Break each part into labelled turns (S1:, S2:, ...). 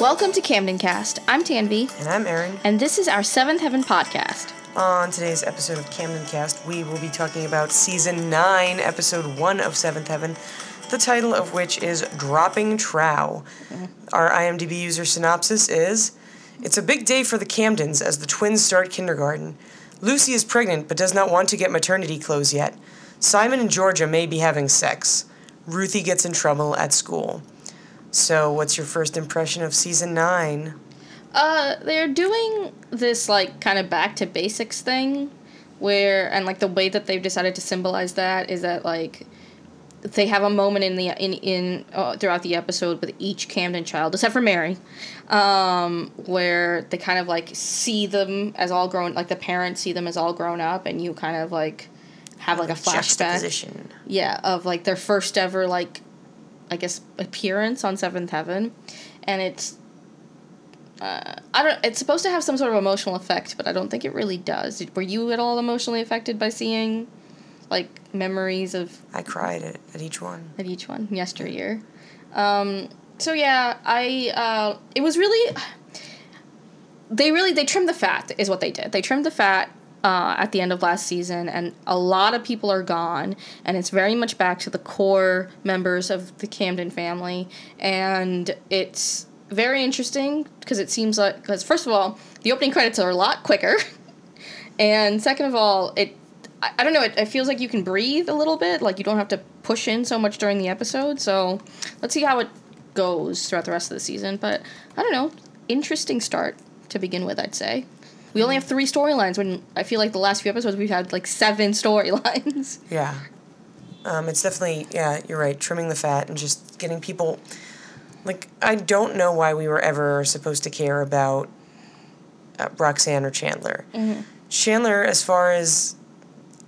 S1: Welcome to Camden Cast. I'm Tanvi,
S2: And I'm Aaron.
S1: and this is our Seventh Heaven podcast.
S2: On today's episode of Camden Cast, we will be talking about season 9, episode 1 of Seventh Heaven, the title of which is Dropping Trow. Mm-hmm. Our IMDb user synopsis is It's a big day for the Camdens as the twins start kindergarten. Lucy is pregnant but does not want to get maternity clothes yet. Simon and Georgia may be having sex. Ruthie gets in trouble at school. So, what's your first impression of season 9?
S1: Uh, they're doing this like kind of back to basics thing, where and like the way that they've decided to symbolize that is that like they have a moment in the in in uh, throughout the episode with each Camden child, except for Mary, um, where they kind of like see them as all grown, like the parents see them as all grown up, and you kind of like have like a flashback. Yeah of like their first ever like i guess appearance on seventh heaven. And it's uh, i don't it's supposed to have some sort of emotional effect but i don't think it really does. Were you at all emotionally affected by seeing like memories of
S2: I cried at, at each one.
S1: at each one yesteryear. Um, so yeah i uh, it was really they really they trimmed the fat is what they did. They trimmed the fat uh, at the end of last season and a lot of people are gone and it's very much back to the core members of the camden family. And it's very interesting because it seems like because first of all the opening credits are a lot quicker. And second of all it I, I don't know it, it feels like you can breathe a little bit like you don't have to push in so much during the episode. So let's see how it goes throughout the rest of the season but i don't know interesting start to begin with i'd say we only have three storylines when i feel like the last few episodes we've had like seven storylines
S2: Yeah. Um, it's definitely, yeah, you're right, trimming the fat and just getting people. Like, I don't know why we were ever supposed to care about uh, Roxanne or Chandler. Chandler, as far as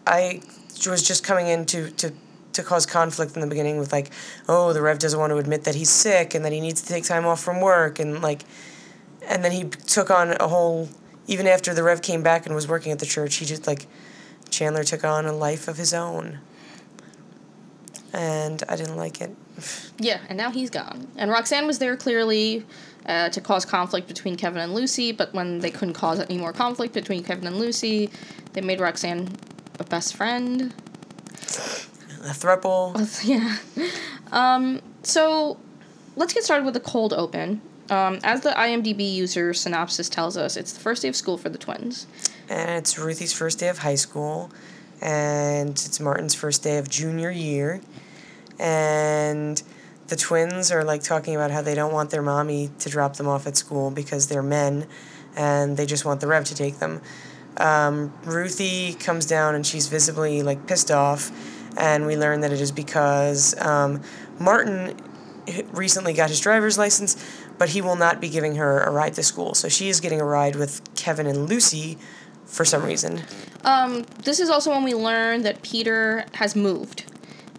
S2: I was just coming in to, to, to cause conflict in the beginning with, like, oh, the Rev doesn't want to admit that he's sick and that he needs to take time off from work and, like, and then he took on a whole, even after the Rev came back and was working at the church, he just, like, Chandler took on a life of his own. And I didn't like it.
S1: Yeah, and now he's gone. And Roxanne was there clearly uh, to cause conflict between Kevin and Lucy, but when they couldn't cause any more conflict between Kevin and Lucy, they made Roxanne a best friend.
S2: A thruple.
S1: yeah. Um, so let's get started with the cold open. Um, as the IMDb user synopsis tells us, it's the first day of school for the twins.
S2: And it's Ruthie's first day of high school. And it's Martin's first day of junior year. And the twins are like talking about how they don't want their mommy to drop them off at school because they're men and they just want the Rev to take them. Um, Ruthie comes down and she's visibly like pissed off. And we learn that it is because um, Martin recently got his driver's license, but he will not be giving her a ride to school. So she is getting a ride with Kevin and Lucy for some reason.
S1: Um, this is also when we learn that Peter has moved.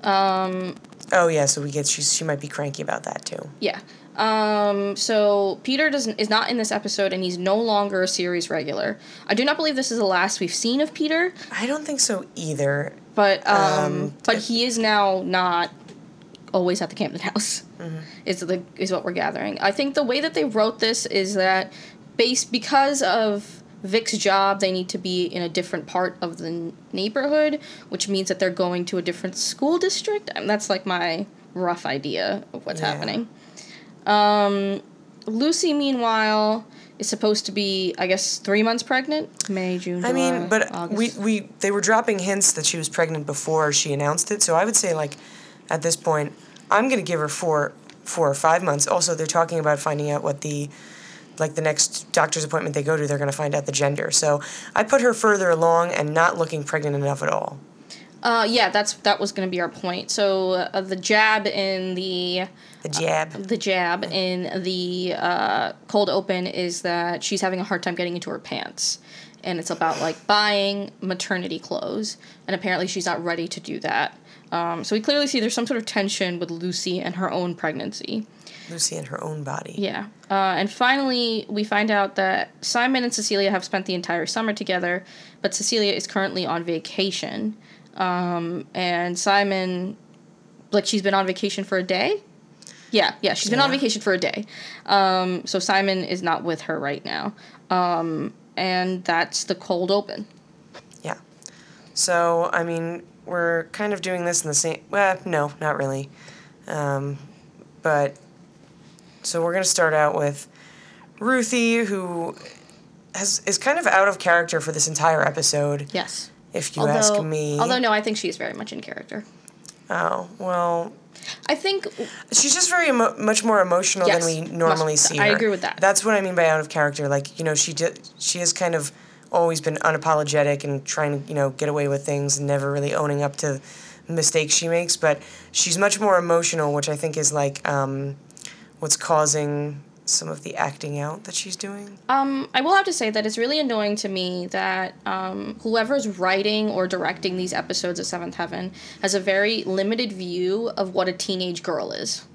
S1: Um,
S2: Oh yeah, so we get she she might be cranky about that too.
S1: Yeah. Um, so Peter doesn't is not in this episode, and he's no longer a series regular. I do not believe this is the last we've seen of Peter,
S2: I don't think so either.
S1: but um,
S2: Um,
S1: but he is now not always at the Camden House.
S2: Mm-hmm.
S1: Is the is what we're gathering. I think the way that they wrote this is that based because of Vic's job, they need to be in a different part of the n- neighborhood, which means that they're going to a different school district. And that's like my rough idea of what's
S2: Yeah.
S1: happening. Um, Lucy, meanwhile, is supposed to be, I guess, three months pregnant. May, June,
S2: I mean, but
S1: August.
S2: we we they were dropping hints that she was pregnant before she announced it. So I would say like at this point, I'm gonna give her four four or five months. Also, they're talking about finding out what the like the next doctor's appointment they go to, they're gonna find out the gender. So I put her further along and not looking pregnant enough at all.
S1: Uh, yeah, that's that was going to be our point. So uh, the jab in the
S2: The jab.
S1: the jab in the uh, cold open is that she's having a hard time getting into her pants, and it's about like buying maternity clothes, and apparently she's not ready to do that. Um, so we clearly see there's some sort of tension with Lucy and her own pregnancy.
S2: Lucy and her own body.
S1: Yeah. Uh, and finally, we find out that Simon and Cecilia have spent the entire summer together, but Cecilia is currently on vacation. Um, and Simon, like, she's been on vacation for a day. Yeah, yeah. She's been on vacation for a day. Um, so Simon is not with her right now. Um, and that's the cold open.
S2: Yeah. So, I mean, we're kind of doing this in the same. Well, no, not really. Um, but so we're gonna start out with Ruthie, who has is kind of out of character for this entire episode,
S1: Yes.
S2: if you
S1: although,
S2: ask me.
S1: although no, I think she's very much in character.
S2: oh well,
S1: I think
S2: she's just very emo- much more emotional
S1: Yes,
S2: than we normally
S1: much-
S2: see
S1: I agree with that.
S2: That's what I mean by out of character. Like you know, she did. She has kind of always been unapologetic and trying to you know get away with things and never really owning up to mistakes she makes. But she's much more emotional, which I think is like um, what's causing some of the acting out that she's doing.
S1: Um, I will have to say that it's really annoying to me that um, whoever's writing or directing these episodes of Seventh Heaven has a very limited view of what a teenage girl is,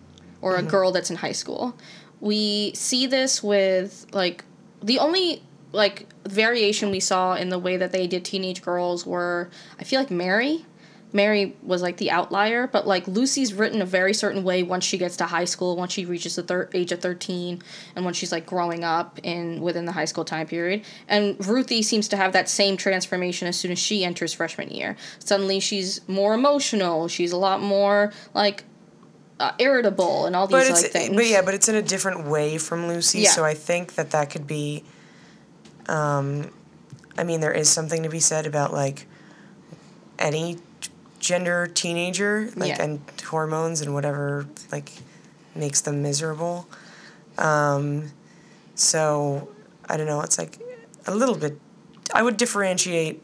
S1: or a girl that's in high school. We see this with like the only like variation we saw in the way that they did teenage girls were I feel like Mary. Mary was like the outlier, but like Lucy's written a very certain way once she gets to high school, once she reaches the thir- age of 13, and when she's like growing up in within the high school time period. And Ruthie seems to have that same transformation as soon as she enters freshman year. Suddenly she's more emotional, she's a lot more like uh, irritable and all these
S2: But
S1: like things.
S2: but yeah, but it's in a different way from Lucy.
S1: Yeah.
S2: So I think that that could be. Um, I mean, there is something to be said about like any gender teenager, like
S1: Yeah.
S2: and hormones and whatever like makes them miserable. Um, so I don't know. It's like a little bit. I would differentiate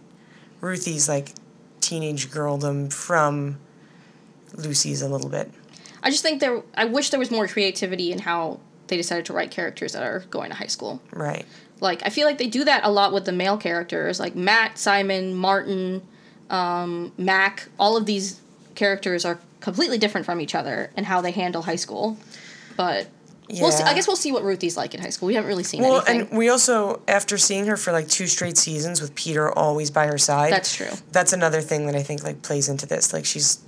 S2: Ruthie's like teenage girldom from Lucy's a little bit.
S1: I just think there. I wish there was more creativity in how they decided to write characters that are going to high school.
S2: Right.
S1: Like I feel like they do that a lot with the male characters, like Matt, Simon, Martin, um, Mac. All of these characters are completely different from each other and how they handle high school. But we'll see, I guess we'll see what Ruthie's like in high school. We haven't really seen
S2: Well,
S1: anything.
S2: and we also, after seeing her for like two straight seasons with Peter always by her side,
S1: That's true.
S2: That's another thing that I think like plays into this. Like she's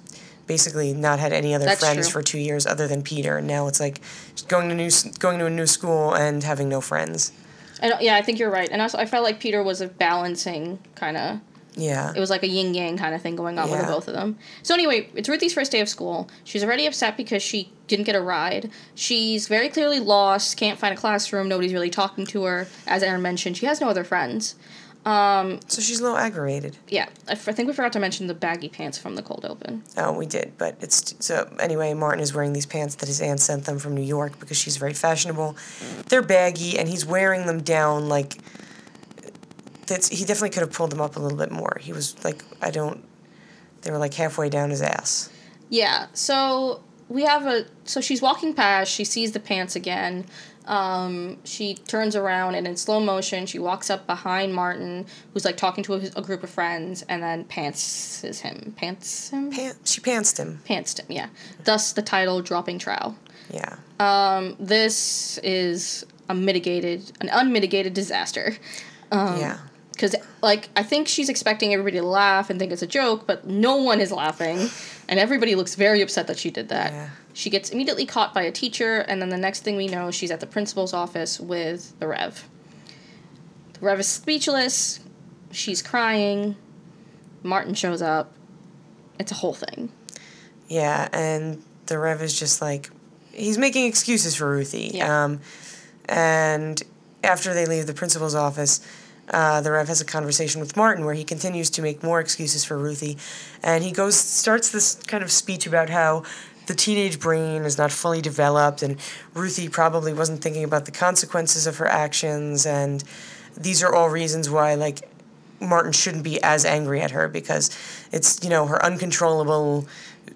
S2: basically not had any other
S1: That's
S2: friends
S1: true.
S2: for two years other than Peter, and now it's like going to new going to a new school and having no friends.
S1: And uh, yeah, I think you're right. And also, I felt like Peter was a balancing kind of.
S2: Yeah.
S1: It was like a yin yang kind of thing going on with the both of them. So anyway, it's Ruthie's first day of school. She's already upset because she didn't get a ride. She's very clearly lost. Can't find a classroom. Nobody's really talking to her. As Aaron mentioned, she has no other friends. Um,
S2: so she's a little aggravated.
S1: yeah, I, f- I think we forgot to mention the baggy pants from the cold open.
S2: Oh, we did, but it's so anyway. Martin is wearing these pants that his aunt sent them from New York because she's very fashionable. They're baggy, and he's wearing them down like. That's he definitely could have pulled them up a little bit more. He was like, I don't. They were like halfway down his ass.
S1: Yeah, so we have a. So she's walking past. She sees the pants again. Um, she turns around and in slow motion, she walks up behind Martin, who's like talking to a, a group of friends, and then pantses him. Pants him?
S2: Pant, she pantsed him.
S1: Pantsed him, yeah. Thus the title Dropping Trowel.
S2: Yeah.
S1: Um, this is a mitigated, an unmitigated disaster. Um,
S2: yeah.
S1: Because, like, I think she's expecting everybody to laugh and think it's a joke, but no one is laughing. And everybody looks very upset that she did that.
S2: Yeah.
S1: She gets immediately caught by a teacher, and then the next thing we know, she's at the principal's office with the Rev. The Rev is speechless. She's crying. Martin shows up. It's a whole thing.
S2: Yeah, and the Rev is just like, he's making excuses for Ruthie.
S1: Yeah.
S2: Um, and after they leave the principal's office, uh, the Rev has a conversation with Martin where he continues to make more excuses for Ruthie, and he goes starts this kind of speech about how the teenage brain is not fully developed, and Ruthie probably wasn't thinking about the consequences of her actions, and these are all reasons why like Martin shouldn't be as angry at her because it's you know her uncontrollable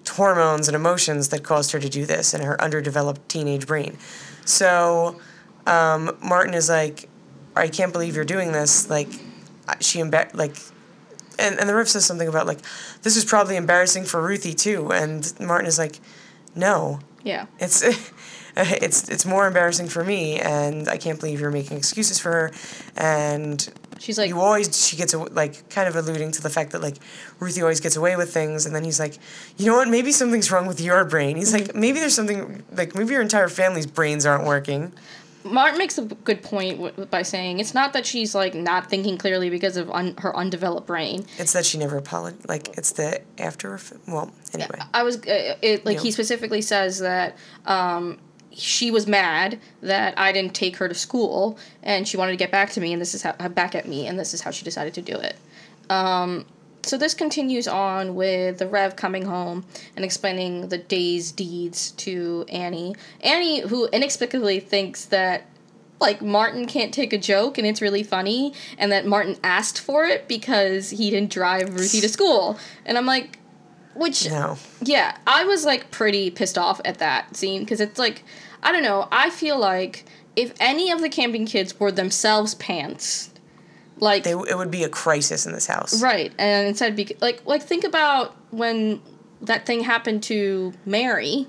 S2: hormones and emotions that caused her to do this and her underdeveloped teenage brain. So um, Martin is like, I can't believe you're doing this. Like, she embar- like, and and the Rev says something about like, this is probably embarrassing for Ruthie too. And Martin is like, no,
S1: Yeah.
S2: it's it's it's more embarrassing for me, and I can't believe you're making excuses for her. And
S1: She's like,
S2: you always she gets like kind of alluding to the fact that like Ruthie always gets away with things, and then he's like, you know what? Maybe something's wrong with your brain. He's
S1: Mm-hmm.
S2: like, maybe there's something like maybe your entire family's brains aren't working.
S1: Martin makes a good point w- by saying it's not that she's like not thinking clearly because of un- her undeveloped brain.
S2: It's that she never apologized. Like it's the after. Well, anyway.
S1: I was uh, it like
S2: Yeah.
S1: he specifically says that um, she was mad that I didn't take her to school and she wanted to get back to me and this is how back at me and this is how she decided to do it. Um, so this continues on with the Rev coming home and explaining the day's deeds to Annie. Annie, who inexplicably thinks that like Martin can't take a joke and it's really funny, and that Martin asked for it because he didn't drive Ruthie to school. And I'm like, which
S2: No.
S1: yeah, I was like pretty pissed off at that scene because it's like, I don't know, I feel like if any of the Camden kids were themselves pants, like
S2: They, it would be a crisis in this house.
S1: right, and instead be like like think about when that thing happened to Mary,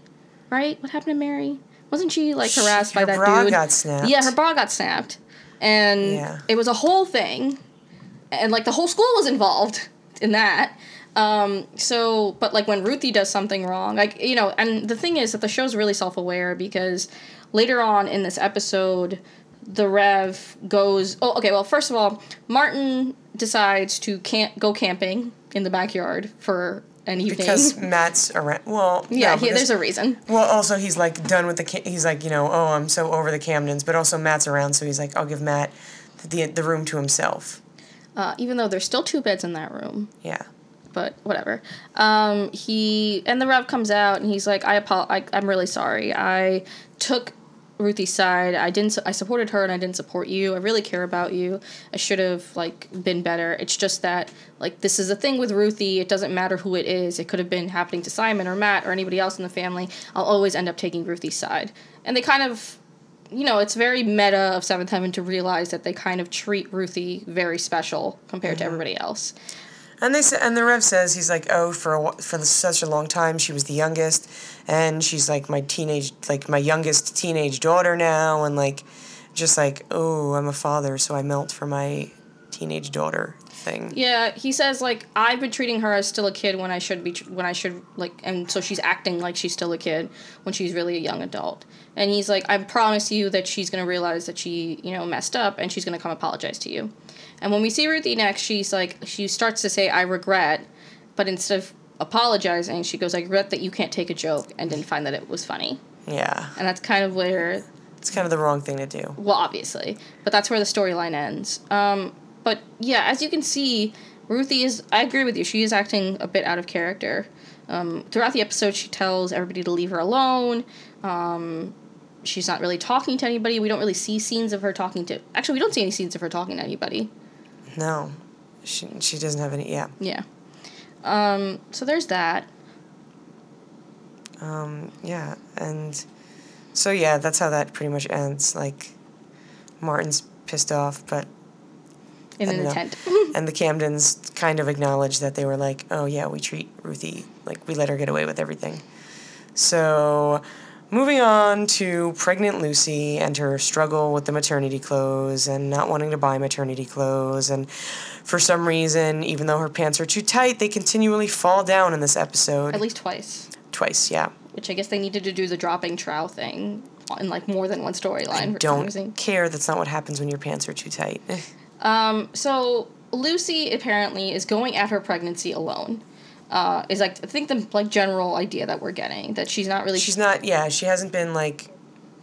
S1: right? What happened to Mary? Wasn't she like harassed by
S2: her
S1: that
S2: bra
S1: dude?
S2: got snapped.
S1: Yeah, her bra got snapped, and
S2: Yeah.
S1: it was a whole thing, and like the whole school was involved in that. Um, so, but like when Ruthie does something wrong, like you know, and the thing is that the show's really self-aware because later on in this episode, the Rev goes. Oh, okay. Well, first of all, Martin decides to camp go camping in the backyard for an evening.
S2: Because Matt's around. Well,
S1: yeah,
S2: no,
S1: he,
S2: because-
S1: there's a reason.
S2: Well, also he's like done with the. He's like you know, oh, I'm so over the Camdens, but also Matt's around, so he's like, I'll give Matt the the room to himself.
S1: Uh, even though there's still two beds in that room.
S2: Yeah.
S1: but whatever. Um, he and the Rev comes out and he's like, I, apo- I I'm really sorry. I took Ruthie's side. I didn't. I supported her and I didn't support you. I really care about you. I should have like been better. It's just that like this is a thing with Ruthie. It doesn't matter who it is. It could have been happening to Simon or Matt or anybody else in the family. I'll always end up taking Ruthie's side. And they kind of. You know, it's very meta of Seventh Heaven to realize that they kind of treat Ruthie very special compared to mm-hmm. everybody else.
S2: And they and the Rev says he's like, oh, for a, for such a long time she was the youngest, and she's like my teenage like my youngest teenage daughter now, and like, just like oh, I'm a father, so I melt for my teenage daughter thing.
S1: Yeah, he says like I've been treating her as still a kid when I should be when I should like and so she's acting like she's still a kid when she's really a young adult. And he's like I promise you that she's to realize that she, you know, messed up and she's to come apologize to you. And when we see Ruthie next, she's like she starts to say I regret, but instead of apologizing, she goes I regret that you can't take a joke and didn't find that it was funny.
S2: Yeah,
S1: And that's kind of where
S2: it's kind of the wrong thing to do.
S1: well, obviously, but that's where the storyline ends. Um, but yeah, as you can see, Ruthie is. I agree with you. She is acting a bit out of character. Um, throughout the episode, she tells everybody to leave her alone. Um, she's not really talking to anybody. We don't really see scenes of her talking to. Actually, we don't see any scenes of her talking to anybody.
S2: No, she she doesn't have any. Yeah.
S1: Yeah. Um, so there's that.
S2: Um, yeah, and so yeah, that's how that pretty much ends. Like, Martin's pissed off, but
S1: In an intent.
S2: and the Camdens kind of acknowledge that they were like, oh yeah, we treat Ruthie like we let her get away with everything. So, moving on to pregnant Lucy and her struggle with the maternity clothes and not wanting to buy maternity clothes and for some reason, even though her pants are too tight, they continually fall down in this episode.
S1: At least twice.
S2: Twice, yeah.
S1: Which I guess they needed to do the dropping trow thing in like more than one storyline.
S2: Don't care. That's not what happens when your pants are too tight.
S1: Um, so Lucy apparently is going at her pregnancy alone. Uh, is like I think the like general idea that we're getting that she's not really
S2: She's not. Yeah, she hasn't been like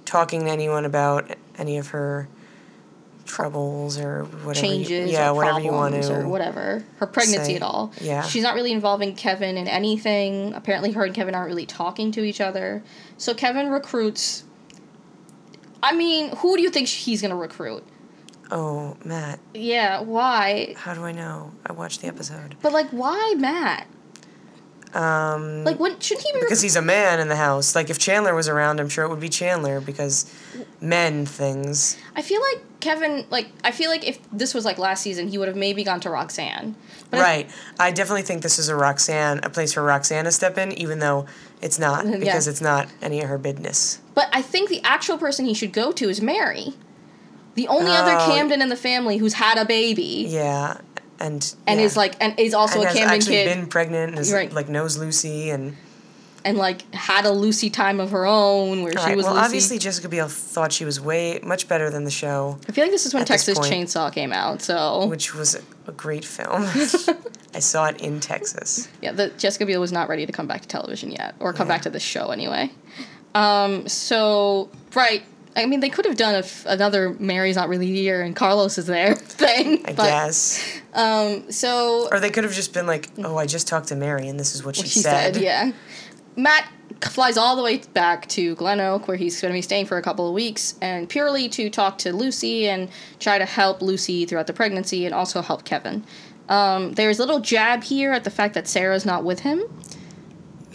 S2: talking to anyone about any of her troubles or whatever. you-
S1: changes
S2: yeah,
S1: or
S2: whatever you want to.
S1: or whatever her pregnancy
S2: say.
S1: at all.
S2: Yeah.
S1: she's not really involving Kevin in anything. Apparently, her and Kevin aren't really talking to each other. So Kevin recruits. I mean, who do you think he's gonna recruit?
S2: Oh, Matt.
S1: Yeah, why?
S2: How do I know? I watched the episode.
S1: But like, why Matt?
S2: Um,
S1: Like, what shouldn't he be?
S2: because he's a man in the house. Like if Chandler was around, I'm sure it would be Chandler because men things.
S1: I feel like Kevin, like, I feel like if this was like last season, he would have maybe gone to Roxanne. But
S2: right. I definitely think this is a Roxanne, a place for Roxanne to step in, even though it's not
S1: Yeah.
S2: because it's not any of her business.
S1: but I think the actual person he should go to is Mary. The only other
S2: Oh.
S1: Camden in the family who's had a baby
S2: Yeah, and
S1: and
S2: yeah.
S1: is like and is also
S2: and
S1: a
S2: has
S1: Camden
S2: actually
S1: kid
S2: been pregnant and is,
S1: Right.
S2: like knows Lucy and.
S1: and like had a Lucy time of her own where
S2: All
S1: she
S2: right,
S1: was
S2: well,
S1: Lucy.
S2: obviously Jessica Biel thought she was way much better than the show,
S1: I feel like this is when Texas
S2: point-
S1: Chainsaw came out. So
S2: which was a, great film. I saw it in Texas.
S1: yeah, the Jessica Biel was not ready to come back to television yet, or come back to the show anyway. Um, so right, I mean they could have done a f- another Mary's not really here and Carlos is there thing.
S2: I
S1: but,
S2: guess,
S1: Um, so
S2: or they could have just been like, "Oh, I just talked to Mary, and this is what she,
S1: she said, yeah. Matt flies all the way back to Glen Oak, where he's going to be staying for a couple of weeks, and purely to talk to Lucy and try to help Lucy throughout the pregnancy and also help Kevin. Um, there's a little jab here at the fact that Sarah's not with him,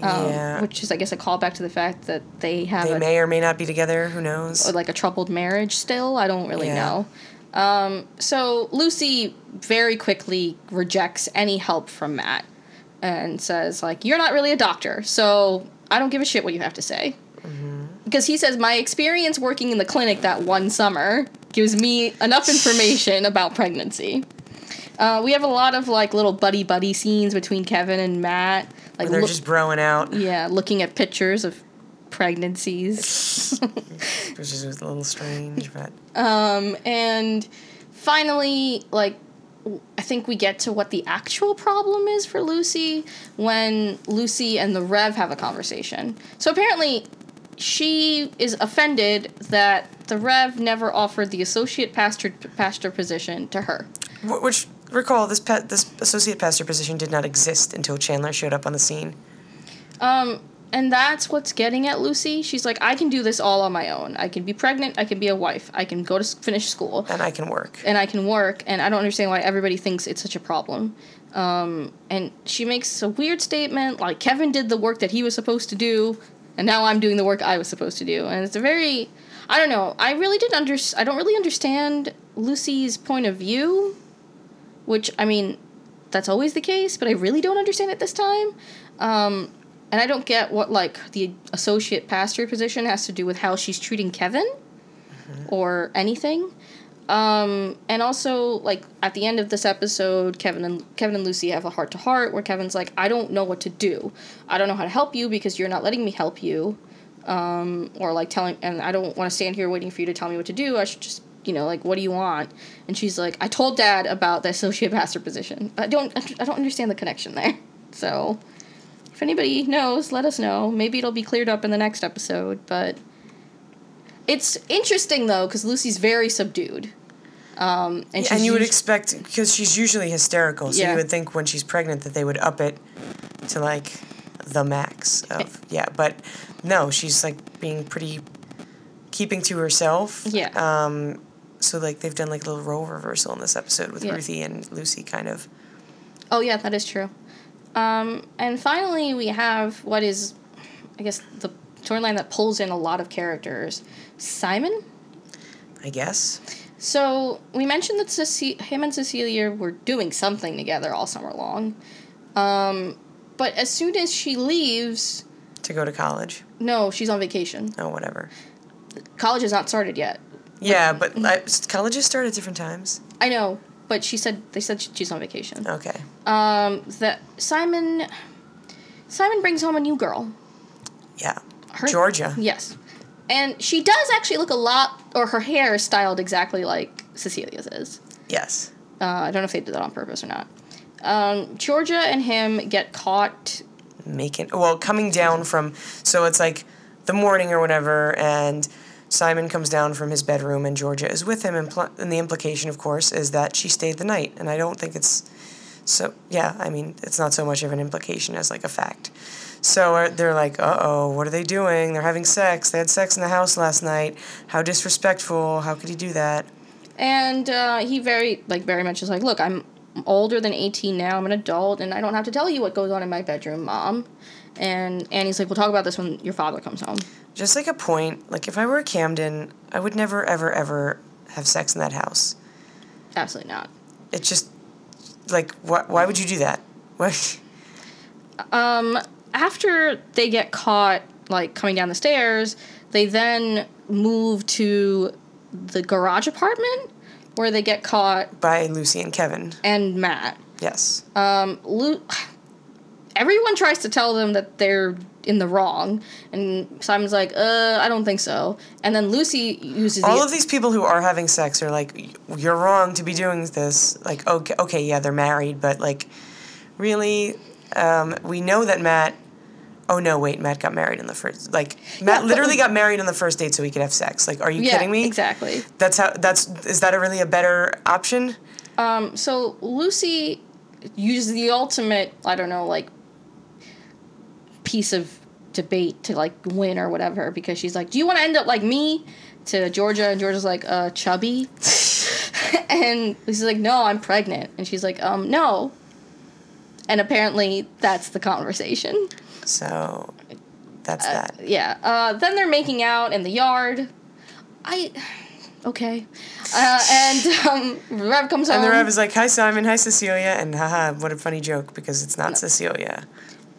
S1: um,
S2: yeah,
S1: which is, I guess, a callback to the fact that they have
S2: they
S1: a,
S2: may or may not be together. Who knows?
S1: like a troubled marriage still. I don't really
S2: Yeah.
S1: know. Um, so Lucy very quickly rejects any help from Matt and says like, "You're not really a doctor, so I don't give a shit what you have to say." Because he says my experience working in the clinic that one summer gives me enough information about pregnancy. Uh, we have a lot of like little buddy buddy scenes between Kevin and Matt, like
S2: Where they're
S1: look-
S2: just broing out,
S1: yeah, looking at pictures of pregnancies.
S2: which is a little strange, but
S1: Um, and finally, like, I think we get to what the actual problem is for Lucy when Lucy and the Rev have a conversation. So apparently, she is offended that the Rev never offered the associate pastor pastor position to her.
S2: Which recall this this associate pastor position did not exist until Chandler showed up on the scene.
S1: Um, and that's what's getting at Lucy. She's like, I can do this all on my own. I can be pregnant. I can be a wife. I can go to finish school.
S2: And I can work.
S1: and I can work, and I don't understand why everybody thinks it's such a problem. Um, and she makes a weird statement like Kevin did the work that he was supposed to do, and now I'm doing the work I was supposed to do. And it's a very, I don't know. I really didn't under, I don't really understand Lucy's point of view, which I mean, that's always the case, but I really don't understand it this time. Um, and I don't get what like the associate pastor position has to do with how she's treating Kevin or anything. Um, and also, like at the end of this episode, Kevin and Kevin and Lucy have a heart to heart where Kevin's like, "I don't know what to do. I don't know how to help you because you're not letting me help you." Um, or like telling, and I don't want to stand here waiting for you to tell me what to do. I should just, you know, like, what do you want? And she's like, "I told Dad about the associate pastor position. I don't, I don't understand the connection there." So, if anybody knows, let us know. Maybe it'll be cleared up in the next episode, but. It's interesting though, because Lucy's very subdued. Um, and,
S2: Yeah,
S1: she's
S2: and you would expect because she's usually hysterical, so
S1: Yeah.
S2: you would think when she's pregnant that they would up it to like the max of yeah, but no, she's like being pretty keeping to herself.
S1: Yeah.
S2: Um, so like they've done like a little role reversal in this episode with
S1: Yeah.
S2: Ruthie and Lucy, kind of.
S1: Oh yeah, that is true. Um, and finally, we have what is, I guess, the storyline that pulls in a lot of characters. Simon.
S2: I guess.
S1: So we mentioned that Cece- him and Cecilia were doing something together all summer long. Um, but as soon as she leaves,
S2: To go to college.
S1: no, she's on vacation.
S2: Oh, whatever.
S1: College has not started yet.
S2: Yeah, but I, colleges start at different times.
S1: I know, but she said they said she's on vacation.
S2: Okay.
S1: Um, that Simon. Simon brings home a new girl.
S2: Yeah.
S1: Her-
S2: Georgia.
S1: Yes. And she does actually look a lot, or her hair is styled exactly like Cecilia's is.
S2: Yes.
S1: Uh, I don't know if they did that on purpose or not. Um, Georgia and him get caught.
S2: making well coming down from so it's like the morning or whatever and simon comes down from his bedroom and georgia is with him and, and the implication of course is that she stayed the night and i don't think it's so yeah i mean it's not so much of an implication as like a fact. So uh, they're like uh-oh what are they doing? They're having sex. They had sex in the house last night. How disrespectful. How could he do that?
S1: And uh, he very, like, very much is like, look, I'm older than 18 now. I'm an adult, and I don't have to tell you what goes on in my bedroom, mom. And Annie's like, we'll talk about this when your father comes home.
S2: just like a point like if i were a camden i would never ever ever have sex in that house
S1: Absolutely not.
S2: it's just like why, why would you do that why
S1: Um, after they get caught, like coming down the stairs, they then move to the garage apartment where they get caught
S2: By Lucy and Kevin.
S1: and Matt.
S2: Yes.
S1: Um, Lu- everyone tries to tell them that they're in the wrong, and Simon's like, "Uh, I don't think so." And then Lucy uses
S2: All
S1: the
S2: of these people who are having sex are like, you're wrong to be doing this. Like, okay, okay, yeah, they're married, but like, really, um, we know that Matt. Oh no, wait, Matt got married in the first. Like, Matt
S1: but
S2: literally got married on the first date so he could have sex. Like, are you
S1: yeah,
S2: kidding me?
S1: exactly.
S2: That's how. That's is that a really a better option?
S1: Um, so Lucy uses the ultimate, I don't know, like piece of debate to like win or whatever because she's like, "Do you want to end up like me?" To Georgia, and Georgia's like, "Uh, chubby," and Lucy's like, "No, I'm pregnant," and she's like, "Um, no." And apparently, that's the conversation.
S2: So, that's that.
S1: Yeah. Uh, then they're making out in the yard. I. Okay. Uh, and um, Rev comes home.
S2: And the Rev is like, "Hi Simon, hi Cecilia," and haha, what a funny joke because it's not Cecilia.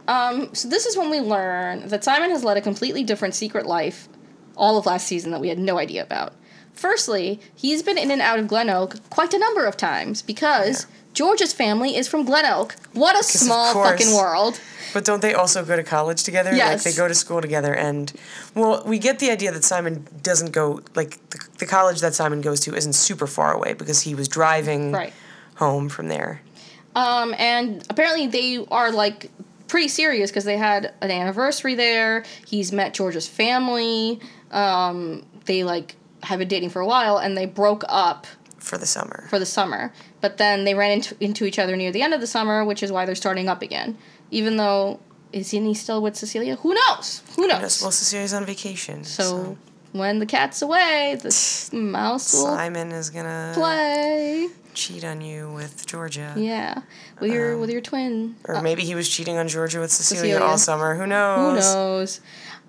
S1: Um, so this is when we learn that Simon has led a completely different secret life all of last season that we had no idea about. Firstly, he's been in and out of Glen Oak quite a number of times because Georgia's family is from Glen Oak. What a small fucking world.
S2: But don't they also go to college together? Like
S1: Yes.
S2: they go to school together, and well, we get the idea that Simon doesn't go like the, the college that Simon goes to isn't super far away because he was driving
S1: Right.
S2: home from there.
S1: Um, and apparently they are like pretty serious because they had an anniversary there. He's met Georgia's family. Um, they like have been dating for a while and they broke up
S2: for the summer.
S1: for the summer. But then they ran into, into each other near the end of the summer, which is why they're starting up again. Even though, is he still with Cecilia? Who knows? Who knows?
S2: Well, Cecilia's on vacation,
S1: so,
S2: so,
S1: when the cat's away, the mouse will
S2: Simon is gonna
S1: play.
S2: cheat on you with Georgia.
S1: Yeah, with your with your twin.
S2: Or
S1: Uh,
S2: maybe he was cheating on Georgia with Cecilia,
S1: Cecilia.
S2: all summer. Who knows?
S1: Who knows?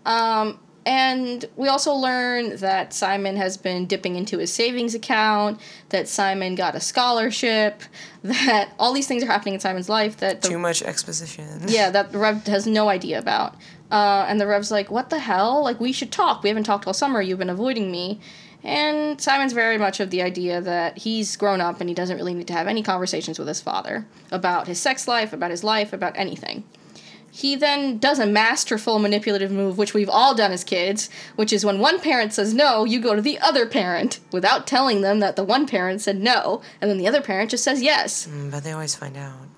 S1: Um, and we also learn that Simon has been dipping into his savings account, that Simon got a scholarship, that all these things are happening in Simon's life that the
S2: Too much exposition.
S1: yeah, that the Rev has no idea about. Uh, and the Rev's like, what the hell? Like, we should talk. We haven't talked all summer. You've been avoiding me. And Simon's very much of the idea that he's grown up and he doesn't really need to have any conversations with his father about his sex life, about his life, about anything. He then does a masterful manipulative move, which we've all done as kids, which is when one parent says no, you go to the other parent without telling them that the one parent said no, and then the other parent just says yes.
S2: Mm, But they always find out.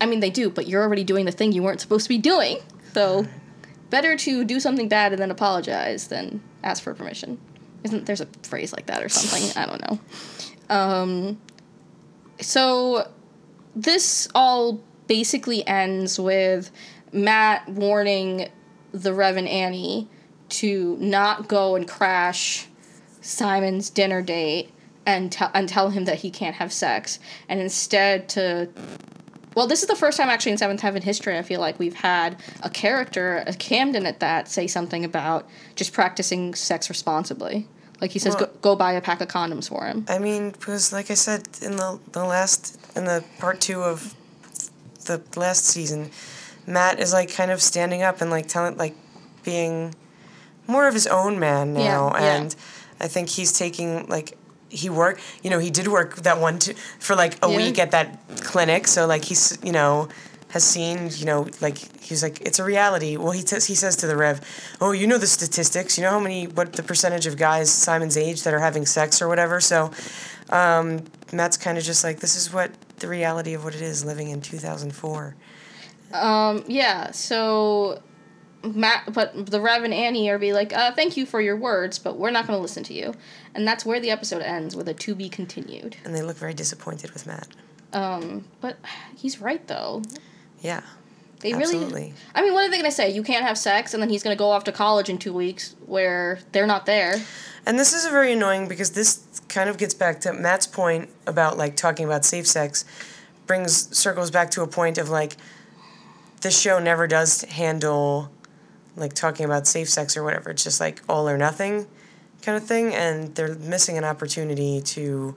S1: I mean, they do, but you're already doing the thing you weren't supposed to be doing. So, better to do something bad and then apologize than ask for permission. Isn't there's a phrase like that or something? I don't know. Um, so, this all basically ends with Matt warning the Rev and Annie to not go and crash Simon's dinner date and, tell and tell him that he can't have sex, and instead to well, this is the first time actually in Seventh Heaven history I feel like we've had a character, a Camden at that, say something about just practicing sex responsibly. Like he says,
S2: Well-
S1: go, go buy a pack of condoms for him.
S2: I mean, because like I said in the the last in the part two of the last season, Matt is like kind of standing up and like telling like being more of his own man
S1: Yeah,
S2: now,
S1: yeah.
S2: and I think he's taking like he worked. You know, he did work that one t- for like a
S1: Yeah.
S2: week at that clinic, so like he's you know has seen you know like he's like it's a reality. Well, he says he says to the Rev, "Oh, you know the statistics. You know how many what the percentage of guys Simon's age that are having sex or whatever." So um, Matt's kind of just like this is what the reality of what it is living in 2004.
S1: Um, yeah, so Matt, but the Rev and Annie are be like, uh, thank you for your words, but we're not going to listen to you. And that's where the episode ends with a to be continued.
S2: And they look very disappointed with Matt.
S1: Um, but he's right though.
S2: Yeah.
S1: They
S2: Absolutely.
S1: really. I mean, what are they going to say? You can't have sex, and then he's going to go off to college in two weeks where they're not there.
S2: And this is very annoying because this kind of gets back to Matt's point about like talking about safe sex brings circles back to a point of like this show never does handle like talking about safe sex or whatever. It's just like all or nothing kind of thing and they're missing an opportunity to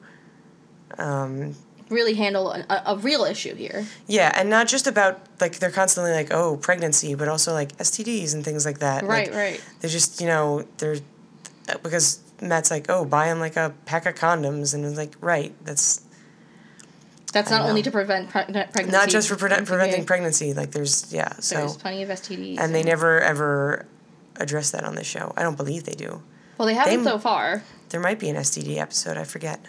S2: um,
S1: Really handle a, a, a real issue here.
S2: yeah, and not just about like they're constantly like oh pregnancy, but also like STDs and things like that.
S1: Right,
S2: Like,
S1: right.
S2: they're just you know they're because Matt's like, oh, buy him like a pack of condoms, and it's like, right, that's
S1: That's not only
S2: know.
S1: to prevent pre- pregnancy.
S2: not just for pre- preventing
S1: Okay.
S2: pregnancy. Like there's yeah, so
S1: There's plenty of STDs.
S2: and they never ever address that on the show. I don't believe they do.
S1: Well, they haven't
S2: they-
S1: so far.
S2: There might be an STD episode. I forget.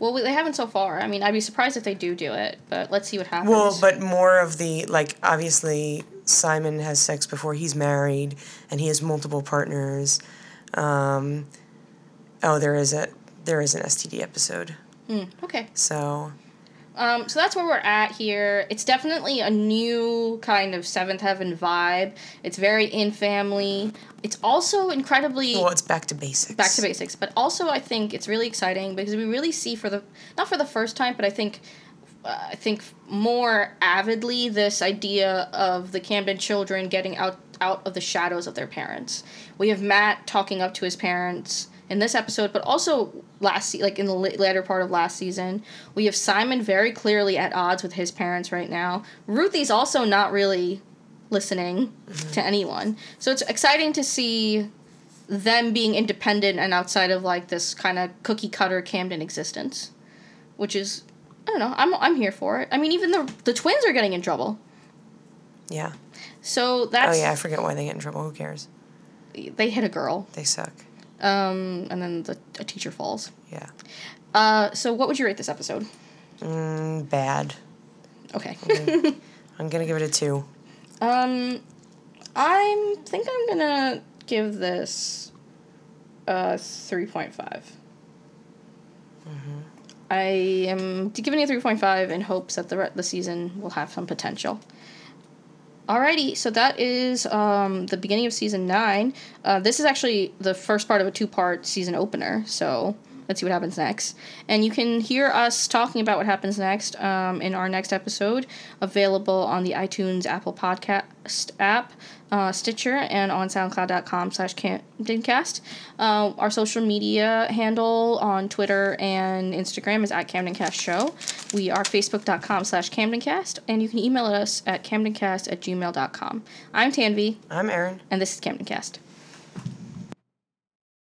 S1: Well, they haven't so far. I mean, I'd be surprised if they do do it, but let's see what happens.
S2: Well, but more of the like obviously Simon has sex before he's married and he has multiple partners. Um, oh, there is a there is an STD episode.
S1: Hmm, okay.
S2: So
S1: Um, so that's where we're at here. It's definitely a new kind of Seventh Heaven vibe. It's very in family. It's also incredibly
S2: well, it's back to basics.
S1: back to basics, but also I think it's really exciting because we really see for the not for the first time, but I think uh, I think more avidly this idea of the Camden children getting out out of the shadows of their parents. We have Matt talking up to his parents in this episode, but also last like in the la- latter part of last season, we have Simon very clearly at odds with his parents right now. Ruthie's also not really listening mm-hmm. to anyone. So it's exciting to see them being independent and outside of like this kind of cookie cutter Camden existence, which is I don't know. I'm I'm here for it. I mean, even the the twins are getting in trouble.
S2: Yeah.
S1: So that's
S2: oh yeah, I forget why they get in trouble. Who cares?
S1: they hit a girl,
S2: They suck.
S1: Um, and then the a teacher falls.
S2: Yeah.
S1: Uh, so what would you rate this episode?
S2: Mm, bad.
S1: Okay.
S2: I'm gonna give it a two.
S1: um, I think I'm gonna give this a three point five. I am giving it a three point five in hopes that the re- the season will have some potential. Alrighty, so that is um, the beginning of season nine. Uh, this is actually the first part of a two part season opener, so let's see what happens next. And you can hear us talking about what happens next um, in our next episode, available on the iTunes Apple Podcast app, uh, Stitcher, and on SoundCloud.com slash CamdenCast. Uh, our social media handle on Twitter and Instagram is at CamdenCast Show. We are Facebook.com slash CamdenCast, and you can email us at CamdenCast at gmail.com. I'm Tanvi,
S2: I'm Aaron.
S1: and this is CamdenCast.